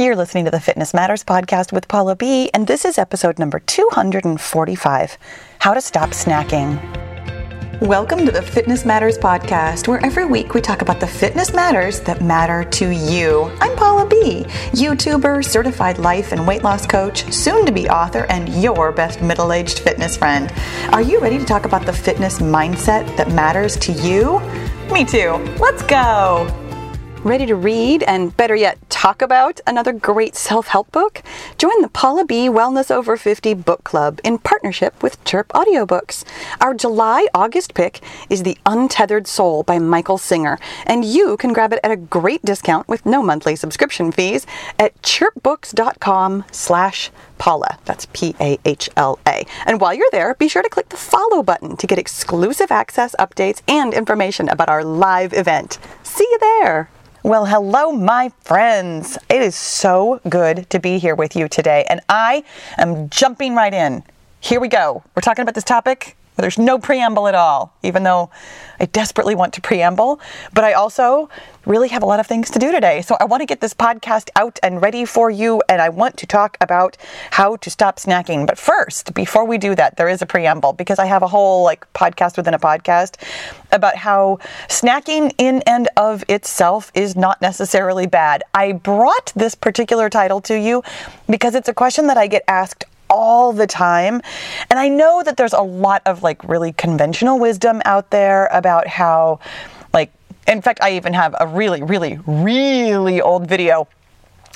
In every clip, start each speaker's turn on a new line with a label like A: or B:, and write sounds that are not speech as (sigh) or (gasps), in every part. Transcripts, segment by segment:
A: You're listening to the Fitness Matters podcast with Pahla B, and this is episode number 245 How to Stop Snacking. Welcome to the Fitness Matters podcast, where every week we talk about the fitness matters that matter to you. I'm Pahla B, YouTuber, certified life and weight loss coach, soon to be author, and your best middle aged fitness friend. Are you ready to talk about the fitness mindset that matters to you? Me too. Let's go. Ready to read and better yet, talk about another great self help book? Join the Pahla B Wellness Over 50 Book Club in partnership with Chirp Audiobooks. Our July August pick is The Untethered Soul by Michael Singer, and you can grab it at a great discount with no monthly subscription fees at chirpbooks.com slash Pahla. That's P A H L A. And while you're there, be sure to click the follow button to get exclusive access, updates, and information about our live event. See you there. Well, hello, my friends. It is so good to be here with you today, and I am jumping right in. Here we go. We're talking about this topic there's no preamble at all, even though I desperately want to preamble. But I also really have a lot of things to do today. So I want to get this podcast out and ready for you. And I want to talk about how to stop snacking. But first, before we do that, there is a preamble because I have a whole like podcast within a podcast about how snacking in and of itself is not necessarily bad. I brought this particular title to you because it's a question that I get asked all the time. And I know that there's a lot of like really conventional wisdom out there about how, like, in fact, I even have a really, really, really old video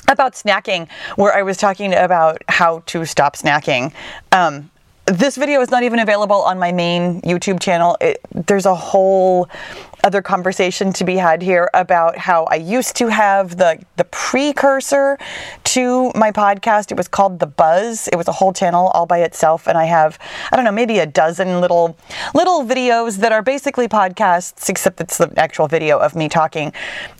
A: about snacking where I was talking about how to stop snacking. Um, this video is not even available on my main YouTube channel. It, there's a whole other conversation to be had here about how I used to have the the precursor to my podcast. It was called The Buzz. It was a whole channel all by itself and I have I don't know, maybe a dozen little little videos that are basically podcasts except it's the actual video of me talking.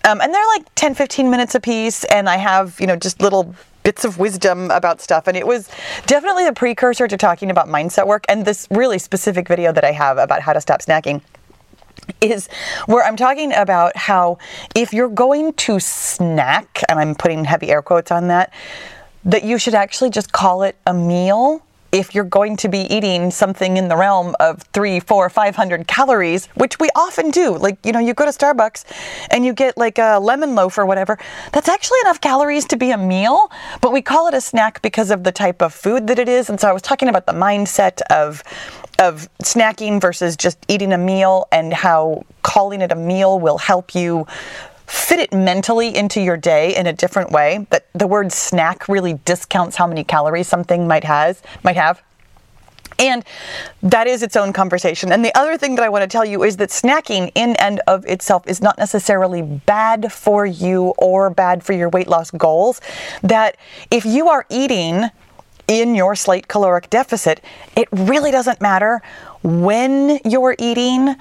A: Um, and they're like 10 15 minutes a piece and I have, you know, just little bits of wisdom about stuff. And it was definitely a precursor to talking about mindset work. And this really specific video that I have about how to stop snacking is where I'm talking about how if you're going to snack, and I'm putting heavy air quotes on that, that you should actually just call it a meal if you're going to be eating something in the realm of three, four, five hundred calories, which we often do. Like, you know, you go to Starbucks and you get like a lemon loaf or whatever. That's actually enough calories to be a meal, but we call it a snack because of the type of food that it is. And so I was talking about the mindset of of snacking versus just eating a meal and how calling it a meal will help you fit it mentally into your day in a different way. That the word snack really discounts how many calories something might has might have. And that is its own conversation. And the other thing that I want to tell you is that snacking in and of itself is not necessarily bad for you or bad for your weight loss goals. That if you are eating in your slight caloric deficit, it really doesn't matter when you're eating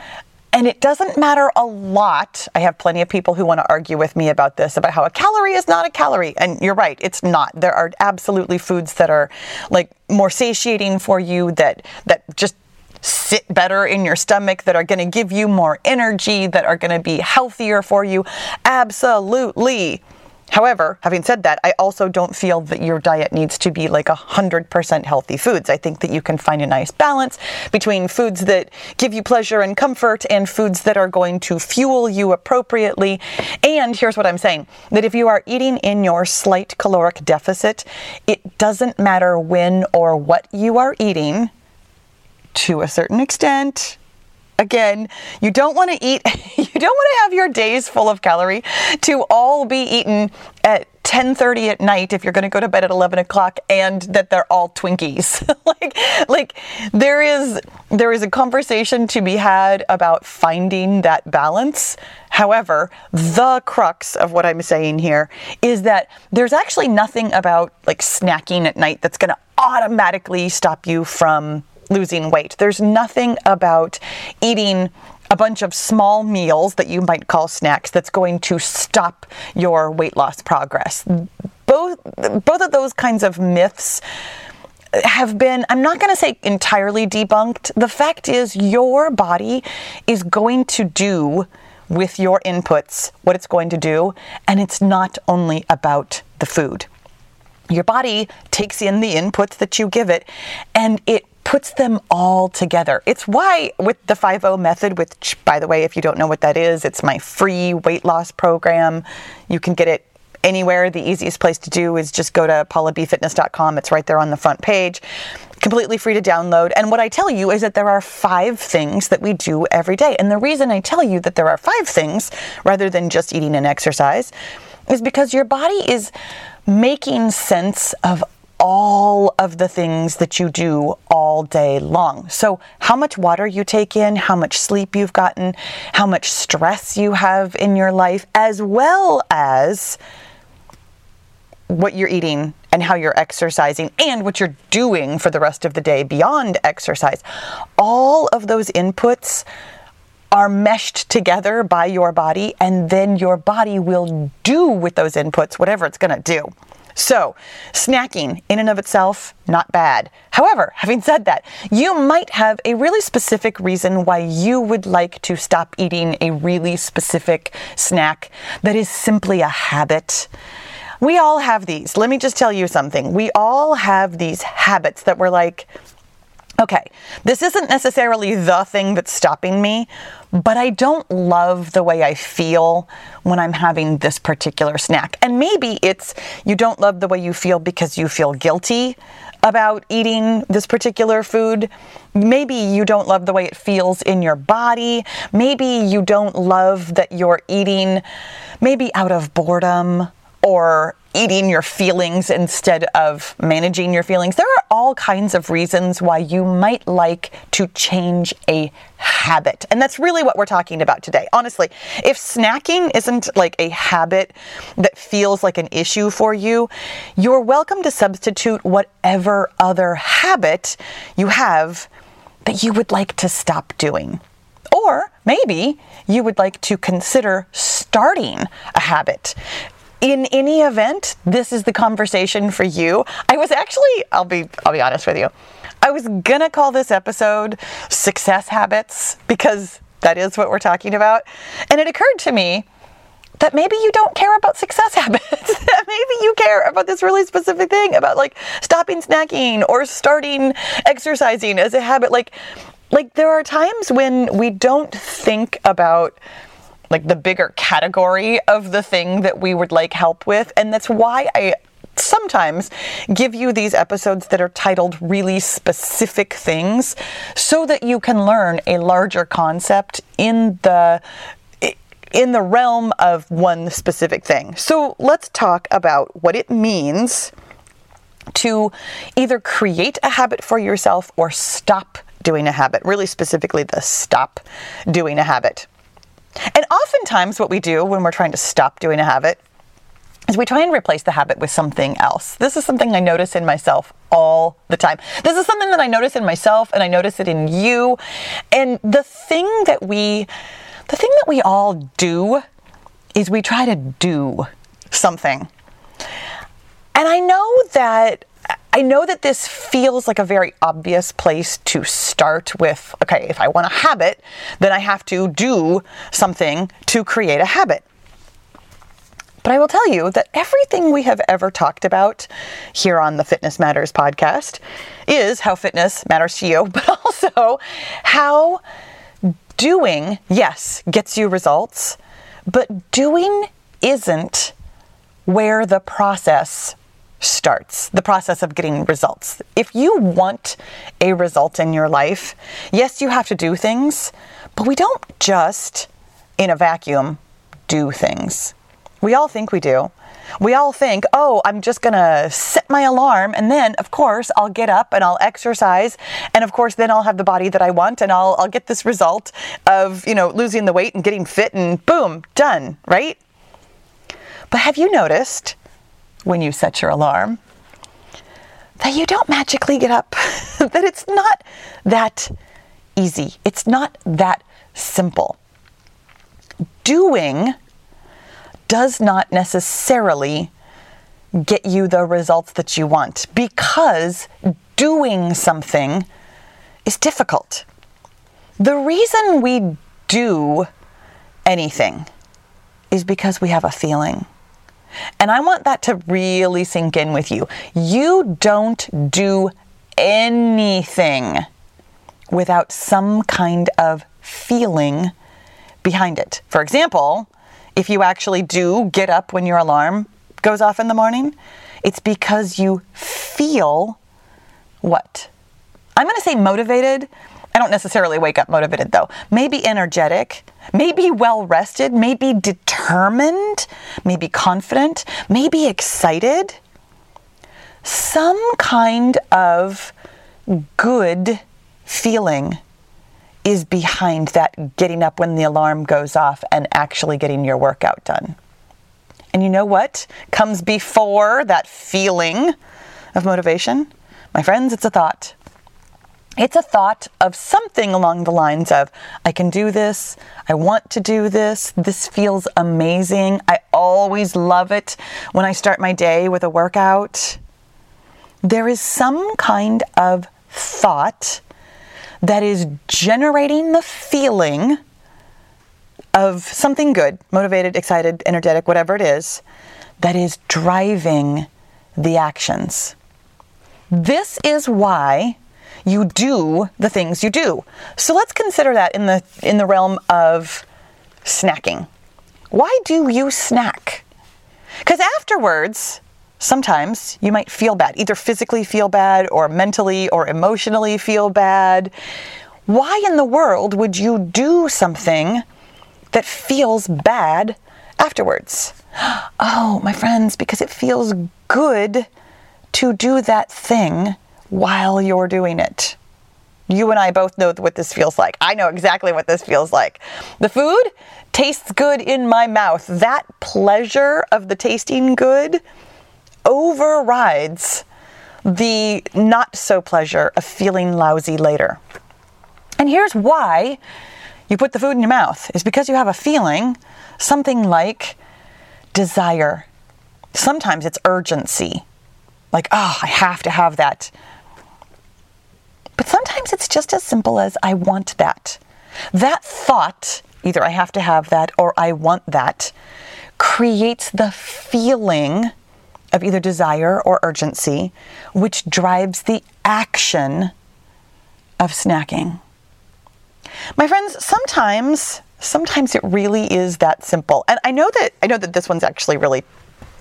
A: and it doesn't matter a lot. I have plenty of people who want to argue with me about this, about how a calorie is not a calorie. And you're right, it's not. There are absolutely foods that are like more satiating for you that that just sit better in your stomach, that are going to give you more energy, that are going to be healthier for you. Absolutely. However, having said that, I also don't feel that your diet needs to be like 100% healthy foods. I think that you can find a nice balance between foods that give you pleasure and comfort and foods that are going to fuel you appropriately. And here's what I'm saying that if you are eating in your slight caloric deficit, it doesn't matter when or what you are eating to a certain extent again, you don't want to eat, (laughs) you don't want to have your days full of calorie to all be eaten at 10:30 at night if you're going to go to bed at 11 o'clock, and that they're all Twinkies. (laughs) like, like there is there is a conversation to be had about finding that balance. However, the crux of what I'm saying here is that there's actually nothing about like snacking at night that's going to automatically stop you from losing weight. There's nothing about eating a bunch of small meals that you might call snacks that's going to stop your weight loss progress. Both both of those kinds of myths have been, I'm not going to say entirely debunked. The fact is, your body is going to do with your inputs what it's going to do. And it's not only about the food. Your body takes in the inputs that you give it and it puts them all together. It's why with the 5 method, which by the way, if you don't know what that is, it's my free weight loss program. You can get it anywhere. The easiest place to do is just go to pahlabfitness.com. It's right there on the front page. Completely free to download. And what I tell you is that there are five things that we do every day. And the reason I tell you that there are five things rather than just eating and exercise is because your body is making sense of all of the things that you do all day long. So, how much water you take in, how much sleep you've gotten, how much stress you have in your life, as well as what you're eating and how you're exercising and what you're doing for the rest of the day beyond exercise. All of those inputs are meshed together by your body, and then your body will do with those inputs whatever it's going to do. So, snacking in and of itself, not bad. However, having said that, you might have a really specific reason why you would like to stop eating a really specific snack that is simply a habit. We all have these. Let me just tell you something. We all have these habits that we're like, okay, this isn't necessarily the thing that's stopping me, but I don't love the way I feel when I'm having this particular snack. And maybe it's you don't love the way you feel because you feel guilty about eating this particular food. Maybe you don't love the way it feels in your body. Maybe you don't love that you're eating maybe out of boredom or eating your feelings instead of managing your feelings. There are all kinds of reasons why you might like to change a habit. And that's really what we're talking about today. Honestly, if snacking isn't like a habit that feels like an issue for you, you're welcome to substitute whatever other habit you have that you would like to stop doing. Or maybe you would like to consider starting a habit in any event, this is the conversation for you. I was actually, I'll be, I'll be honest with you. I was gonna call this episode Success Habits because that is what we're talking about. And it occurred to me that maybe you don't care about success (laughs) habits. that (laughs) maybe you care about this really specific thing about like stopping snacking or starting exercising as a habit. Like, like there are times when we don't think about like the bigger category of the thing that we would like help with. And that's why I sometimes give you these episodes that are titled really specific things so that you can learn a larger concept in the in the realm of one specific thing. So let's talk about what it means to either create a habit for yourself or stop doing a habit, really specifically the stop doing a habit. And oftentimes, what we do when we're trying to stop doing a habit is we try and replace the habit with something else. This is something I notice in myself all the time. This is something that I notice in myself and I notice it in you. And the thing that we the thing that we all do is we try to do something. And I know that I know that this feels like a very obvious place to start with okay, if I want a habit, then I have to do something to create a habit. But I will tell you that everything we have ever talked about here on the Fitness Matters podcast is how fitness matters to you, (laughs) but also how doing, yes, gets you results, but doing isn't where the process starts the process of getting results. If you want a result in your life, yes, you have to do things, but we don't just in a vacuum do things. We all think we do. We all think, oh, I'm just going to set my alarm and then, of course, I'll get up and I'll exercise. And of course, then I'll have the body that I want and I'll, I'll get this result of, you know, losing the weight and getting fit and boom, done, right? But have you noticed when you set your alarm that you don't magically get up, (laughs) that it's not that easy, it's not that simple. Doing does not necessarily get you the results that you want because doing something is difficult. The reason we do anything is because we have a feeling. And I want that to really sink in with you. You don't do anything without some kind of feeling behind it. For example, if you actually do get up when your alarm goes off in the morning, it's because you feel what? I'm going to say motivated. I don't necessarily wake up motivated though. Maybe energetic, maybe well rested, maybe determined, maybe confident, maybe excited. Some kind of good feeling is behind that getting up when the alarm goes off and actually getting your workout done. And you know what comes before that feeling of motivation? My friends, it's a thought. It's a thought of something along the lines of, I can do this, I want to do this, this feels amazing, I always love it when I start my day with a workout. There is some kind of thought that is generating the feeling of something good, motivated, excited, energetic, whatever it is, that is driving the actions. This is why you do the things you do. So let's consider that in the in the realm of snacking. Why do you snack? Cuz afterwards, sometimes you might feel bad, either physically feel bad or mentally or emotionally feel bad. Why in the world would you do something that feels bad afterwards? (gasps) Oh, my friends, because it feels good to do that thing while you're doing it. You and I both know what this feels like. I know exactly what this feels like. The food tastes good in my mouth. That pleasure of the tasting good overrides the not so pleasure of feeling lousy later. And here's why you put the food in your mouth is because you have a feeling, something like desire. Sometimes it's urgency. Like, oh, I have to have that. But sometimes it's just as simple as I want that. That thought, either I have to have that or I want that, creates the feeling of either desire or urgency, which drives the action of snacking. My friends, sometimes sometimes it really is that simple. And I know that I know that this one's actually really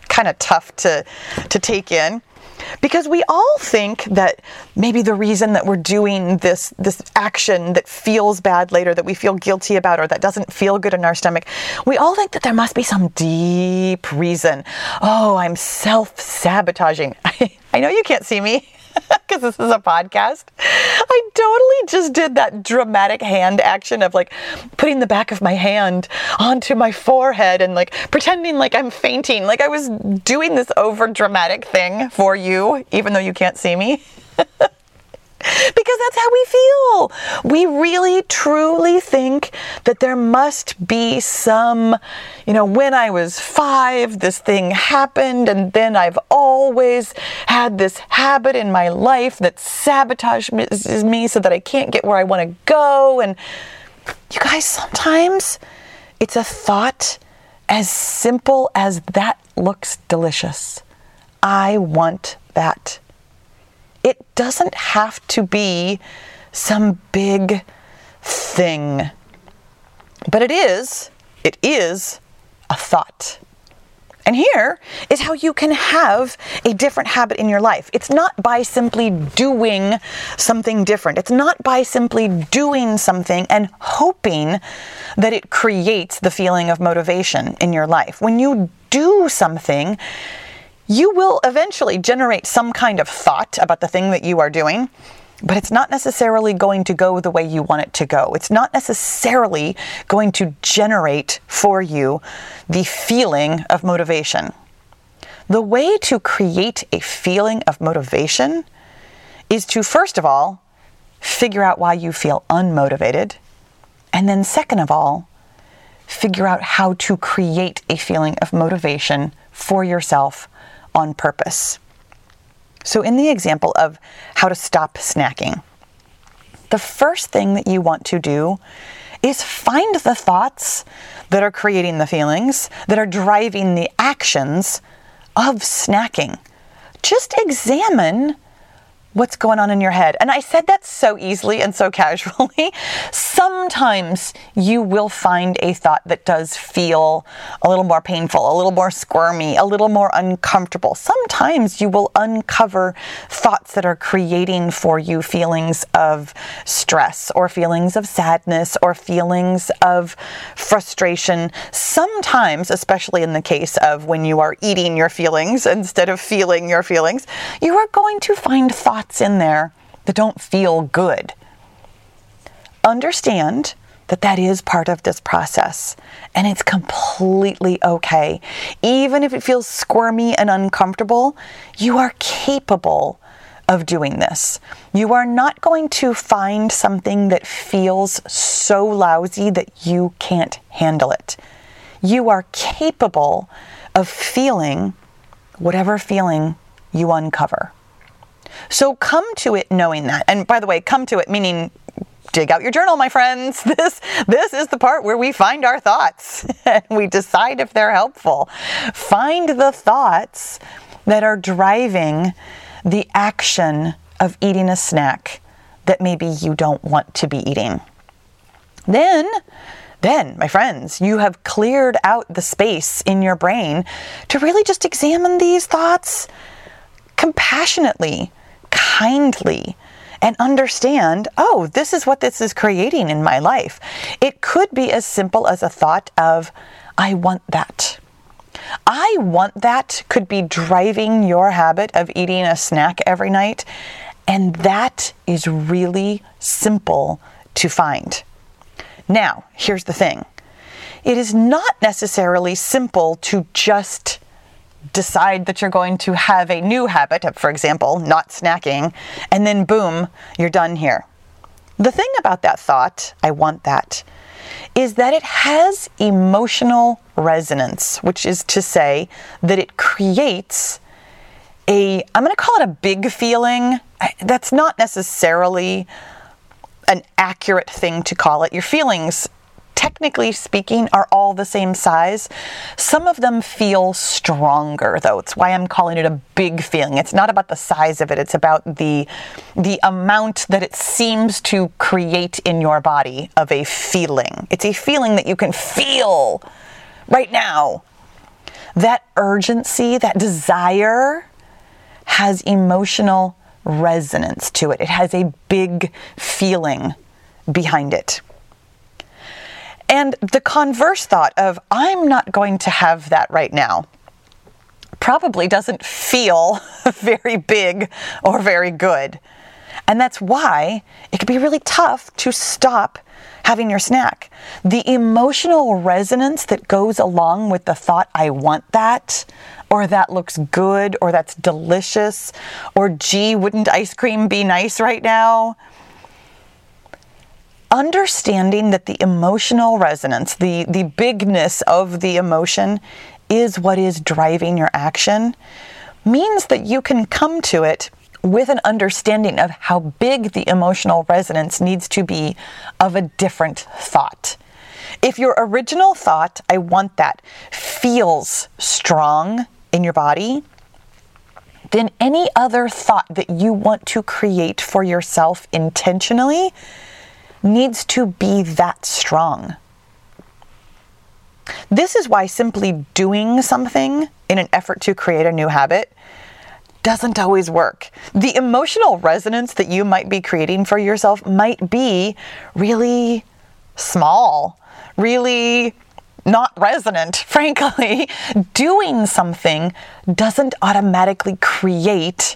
A: kind of tough to to take in because we all think that maybe the reason that we're doing this this action that feels bad later that we feel guilty about or that doesn't feel good in our stomach we all think that there must be some deep reason. Oh i'm self-sabotaging. I, (laughs) I know you can't see me (laughs) because this is a podcast. I totally just did that dramatic hand action of like putting the back of my hand onto my forehead and like pretending like I'm fainting. Like I was doing this over dramatic thing for you, even though you can't see me. (laughs) because that's how we feel. We really truly think that there must be some, you know, when I was five, this thing happened, and then I've always had this habit in my life that sabotages me so that I can't get where I want to go. And you guys, sometimes it's a thought as simple as that looks delicious. I want that it doesn't have to be some big thing. But it is, it is a thought. And here is how you can have a different habit in your life. It's not by simply doing something different. It's not by simply doing something and hoping that it creates the feeling of motivation in your life. When you do something, you will eventually generate some kind of thought about the thing that you are doing, but it's not necessarily going to go the way you want it to go. It's not necessarily going to generate for you the feeling of motivation. The way to create a feeling of motivation is to, first of all, figure out why you feel unmotivated. And then, second of all, figure out how to create a feeling of motivation for yourself on purpose. So, in the example of how to stop snacking, the first thing that you want to do is find the thoughts that are creating the feelings, that are driving the actions of snacking. Just examine what's going on in your head. And I said that so easily and so (laughs) casually. Sometimes you will find a thought that does feel a little more painful, a little more squirmy, a little more uncomfortable. Sometimes you will uncover thoughts that are creating for you feelings of stress or feelings of sadness or feelings of frustration. Sometimes, especially in the case of when you are eating your feelings instead of feeling your feelings, you are going to find thoughts thoughts in there that don't feel good. Understand that that is part of this process and it's completely okay. Even if it feels squirmy and uncomfortable, you are capable of doing this. You are not going to find something that feels so lousy that you can't handle it. You are capable of feeling whatever feeling you uncover. So come to it knowing that. And by the way, come to it meaning dig out your journal, my friends. (laughs) This this is the part where we find our thoughts (laughs) and we decide if they're helpful. Find the thoughts that are driving the action of eating a snack that maybe you don't want to be eating. Then then, my friends, you have cleared out the space in your brain to really just examine these thoughts compassionately kindly and understand, oh, this is what this is creating in my life. It could be as simple as a thought of, I want that. I want that could be driving your habit of eating a snack every night. And that is really simple to find. Now, here's the thing it is not necessarily simple to just decide that you're going to have a new habit, for example, not snacking, and then boom, you're done here. The thing about that thought, I want that, is that it has emotional resonance, which is to say that it creates a, I'm going to call it a big feeling. That's not necessarily an accurate thing to call it. Your feelings technically speaking, are all the same size. Some of them feel stronger, though. It's why I'm calling it a big feeling. It's not about the size of it, it's about the, the amount that it seems to create in your body of a feeling. It's a feeling that you can feel right now. That urgency, that desire, has emotional resonance to it. It has a big feeling behind it. And the converse thought of, I'm not going to have that right now, probably doesn't feel (laughs) very big or very good. And that's why it can be really tough to stop having your snack. The emotional resonance that goes along with the thought, I want that, or that looks good, or that's delicious, or gee, wouldn't ice cream be nice right now? Understanding that the emotional resonance, the, the bigness of the emotion, is what is driving your action, means that you can come to it with an understanding of how big the emotional resonance needs to be of a different thought. If your original thought, I want that, feels strong in your body, then any other thought that you want to create for yourself intentionally needs to be that strong. This is why simply doing something in an effort to create a new habit doesn't always work. The emotional resonance that you might be creating for yourself might be really small, really not resonant, (laughs) frankly. Doing something doesn't automatically create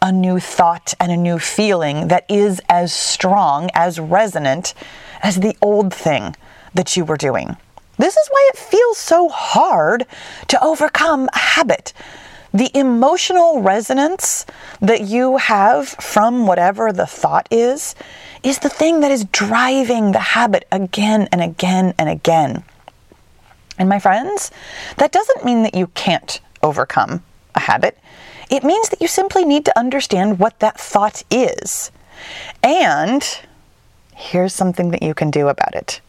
A: a new thought and a new feeling that is as strong, as resonant as the old thing that you were doing. This is why it feels so hard to overcome a habit. The emotional resonance that you have from whatever the thought is, is the thing that is driving the habit again and again and again. And my friends, that doesn't mean that you can't overcome a habit. It means that you simply need to understand what that thought is. And here's something that you can do about it.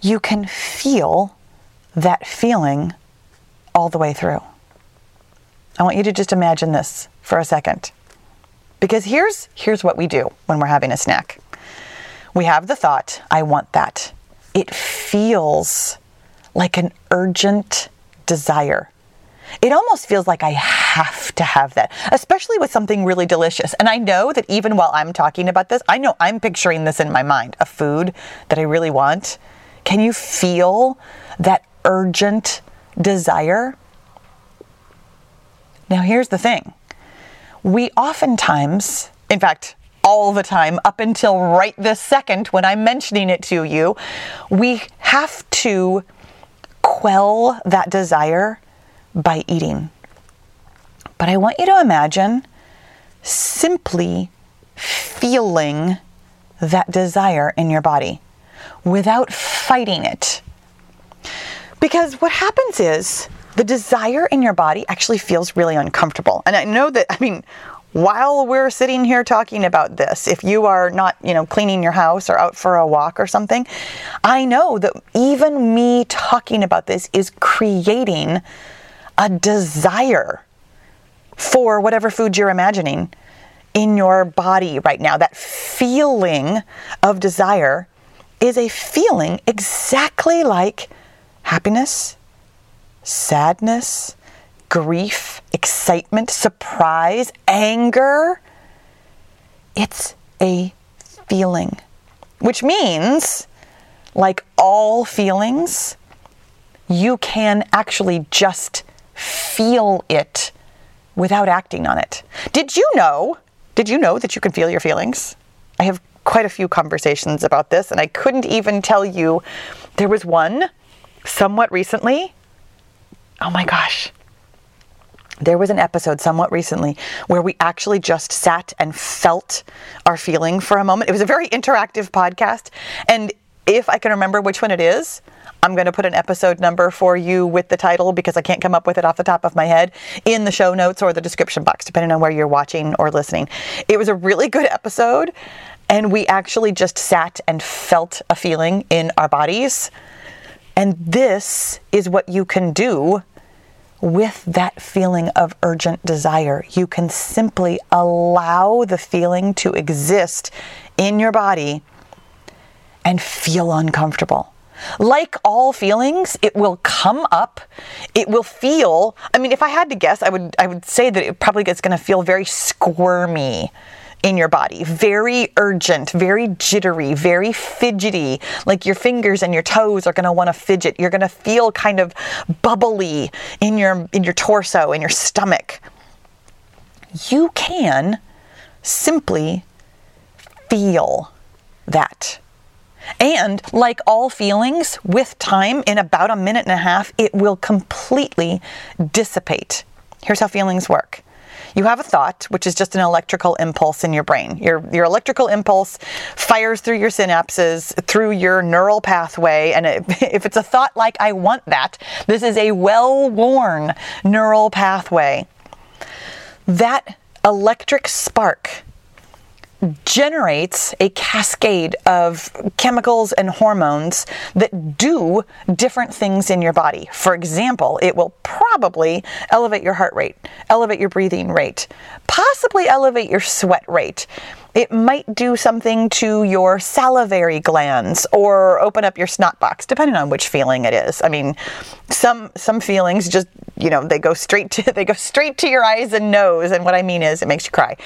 A: you can feel that feeling all the way through. I want you to just imagine this for a second. Because here's here's what we do when we're having a snack. We have the thought, I want that. It feels like an urgent desire. It almost feels like I have to have that, especially with something really delicious. And I know that even while I'm talking about this, I know I'm picturing this in my mind a food that I really want. Can you feel that urgent desire? Now, here's the thing we oftentimes, in fact, all the time up until right this second when I'm mentioning it to you, we have to quell that desire by eating. But I want you to imagine simply feeling that desire in your body without fighting it. Because what happens is the desire in your body actually feels really uncomfortable. And I know that, I mean, while we're sitting here talking about this, if you are not, you know, cleaning your house or out for a walk or something, I know that even me talking about this is creating a desire for whatever food you're imagining in your body right now. That feeling of desire is a feeling exactly like happiness, sadness, grief, excitement, surprise, anger. It's a feeling, which means, like all feelings, you can actually just feel it without acting on it. Did you know? Did you know that you can feel your feelings? I have quite a few conversations about this, and I couldn't even tell you. There was one somewhat recently. Oh my gosh. There was an episode somewhat recently where we actually just sat and felt our feeling for a moment. It was a very interactive podcast. And if I can remember which one it is, I'm going to put an episode number for you with the title because I can't come up with it off the top of my head in the show notes or the description box, depending on where you're watching or listening. It was a really good episode, and we actually just sat and felt a feeling in our bodies. And this is what you can do with that feeling of urgent desire. You can simply allow the feeling to exist in your body and feel uncomfortable. Like all feelings, it will come up. It will feel, I mean, if I had to guess, I would I would say that it probably is going to feel very squirmy in your body. Very urgent, very jittery, very fidgety. Like your fingers and your toes are going to want to fidget. You're going to feel kind of bubbly in your in your torso in your stomach. You can simply feel that. And like all feelings, with time, in about a minute and a half, it will completely dissipate. Here's how feelings work you have a thought, which is just an electrical impulse in your brain. Your, your electrical impulse fires through your synapses, through your neural pathway. And it, (laughs) if it's a thought like, I want that, this is a well worn neural pathway. That electric spark generates a cascade of chemicals and hormones that do different things in your body. For example, it will probably elevate your heart rate, elevate your breathing rate, possibly elevate your sweat rate. It might do something to your salivary glands or open up your snot box, depending on which feeling it is. I mean, some some feelings just you know they go straight to (laughs) they go straight to your eyes and nose, and what I mean is it makes you cry.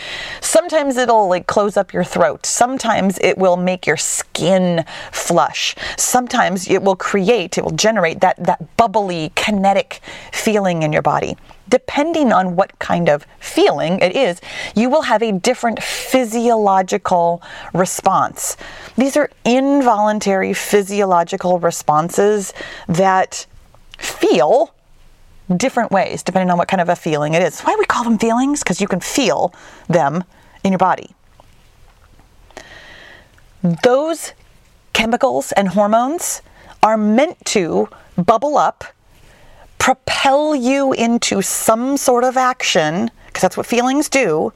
A: Sometimes it'll like close up your throat. Sometimes it will make your skin flush. Sometimes it will create, it will generate that that bubbly kinetic feeling in your body depending on what kind of feeling it is, you will have a different physiological response. These are involuntary physiological responses that feel different ways depending on what kind of a feeling it is. Why we call them feelings? Because you can feel them in your body. Those chemicals and hormones are meant to bubble up propel you into some sort of action, because that's what feelings do,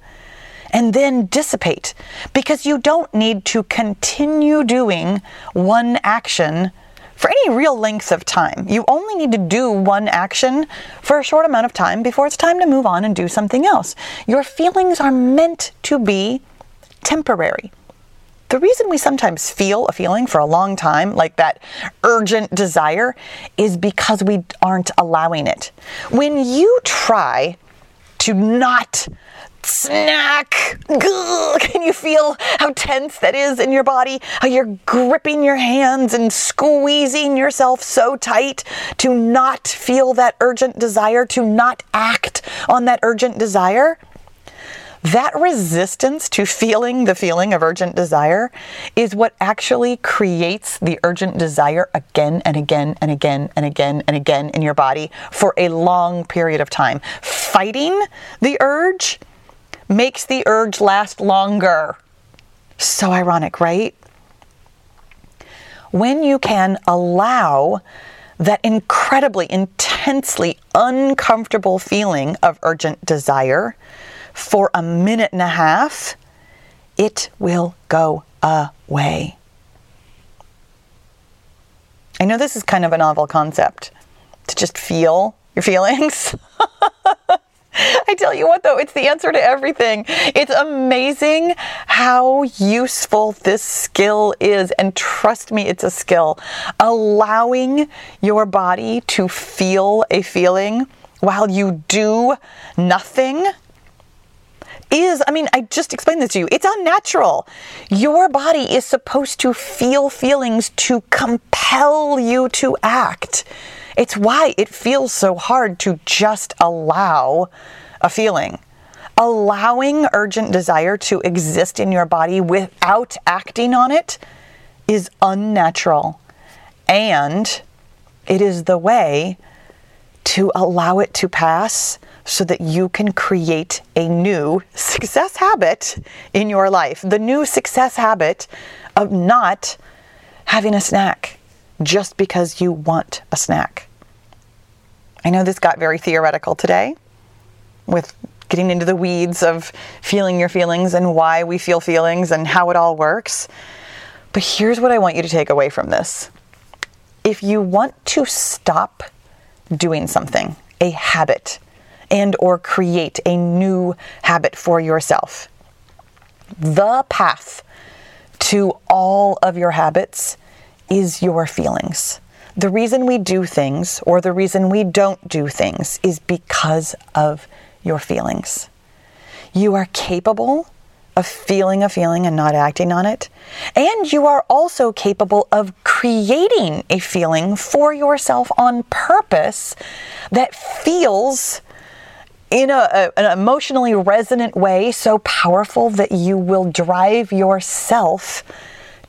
A: and then dissipate. Because you don't need to continue doing one action for any real length of time. You only need to do one action for a short amount of time before it's time to move on and do something else. Your feelings are meant to be temporary. The reason we sometimes feel a feeling for a long time, like that urgent desire, is because we aren't allowing it. When you try to not snack. Can you feel how tense that is in your body? How you're gripping your hands and squeezing yourself so tight to not feel that urgent desire, to not act on that urgent desire? That resistance to feeling the feeling of urgent desire is what actually creates the urgent desire again and again and again and again and again in your body for a long period of time. Fighting the urge makes the urge last longer. So ironic, right? When you can allow that incredibly, intensely uncomfortable feeling of urgent desire for a minute and a half, it will go away. I know this is kind of a novel concept to just feel your (laughs) feelings. I tell you what, though, it's the answer to everything. It's amazing how useful this skill is. And trust me, it's a skill. Allowing your body to feel a feeling while you do nothing is, I mean, I just explained this to you. It's unnatural. Your body is supposed to feel feelings to compel you to act. It's why it feels so hard to just allow a feeling. Allowing urgent desire to exist in your body without acting on it is unnatural. And it is the way to allow it to pass so that you can create a new success habit in your life. The new success habit of not having a snack just because you want a snack. I know this got very theoretical today with getting into the weeds of feeling your feelings and why we feel feelings and how it all works. But here's what I want you to take away from this. If you want to stop doing something, a habit, and or create a new habit for yourself, the path to all of your habits is your feelings. The reason we do things or the reason we don't do things is because of your feelings. You are capable of feeling a feeling and not acting on it. And you are also capable of creating a feeling for yourself on purpose that feels in a, a, an emotionally resonant way so powerful that you will drive yourself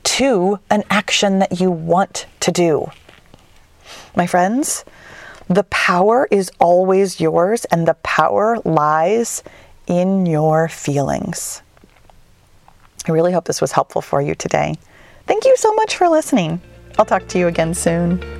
A: to an action that you want to do. My friends, the power is always yours, and the power lies in your feelings. I really hope this was helpful for you today. Thank you so much for listening. I'll talk to you again soon.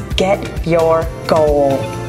A: get your goal.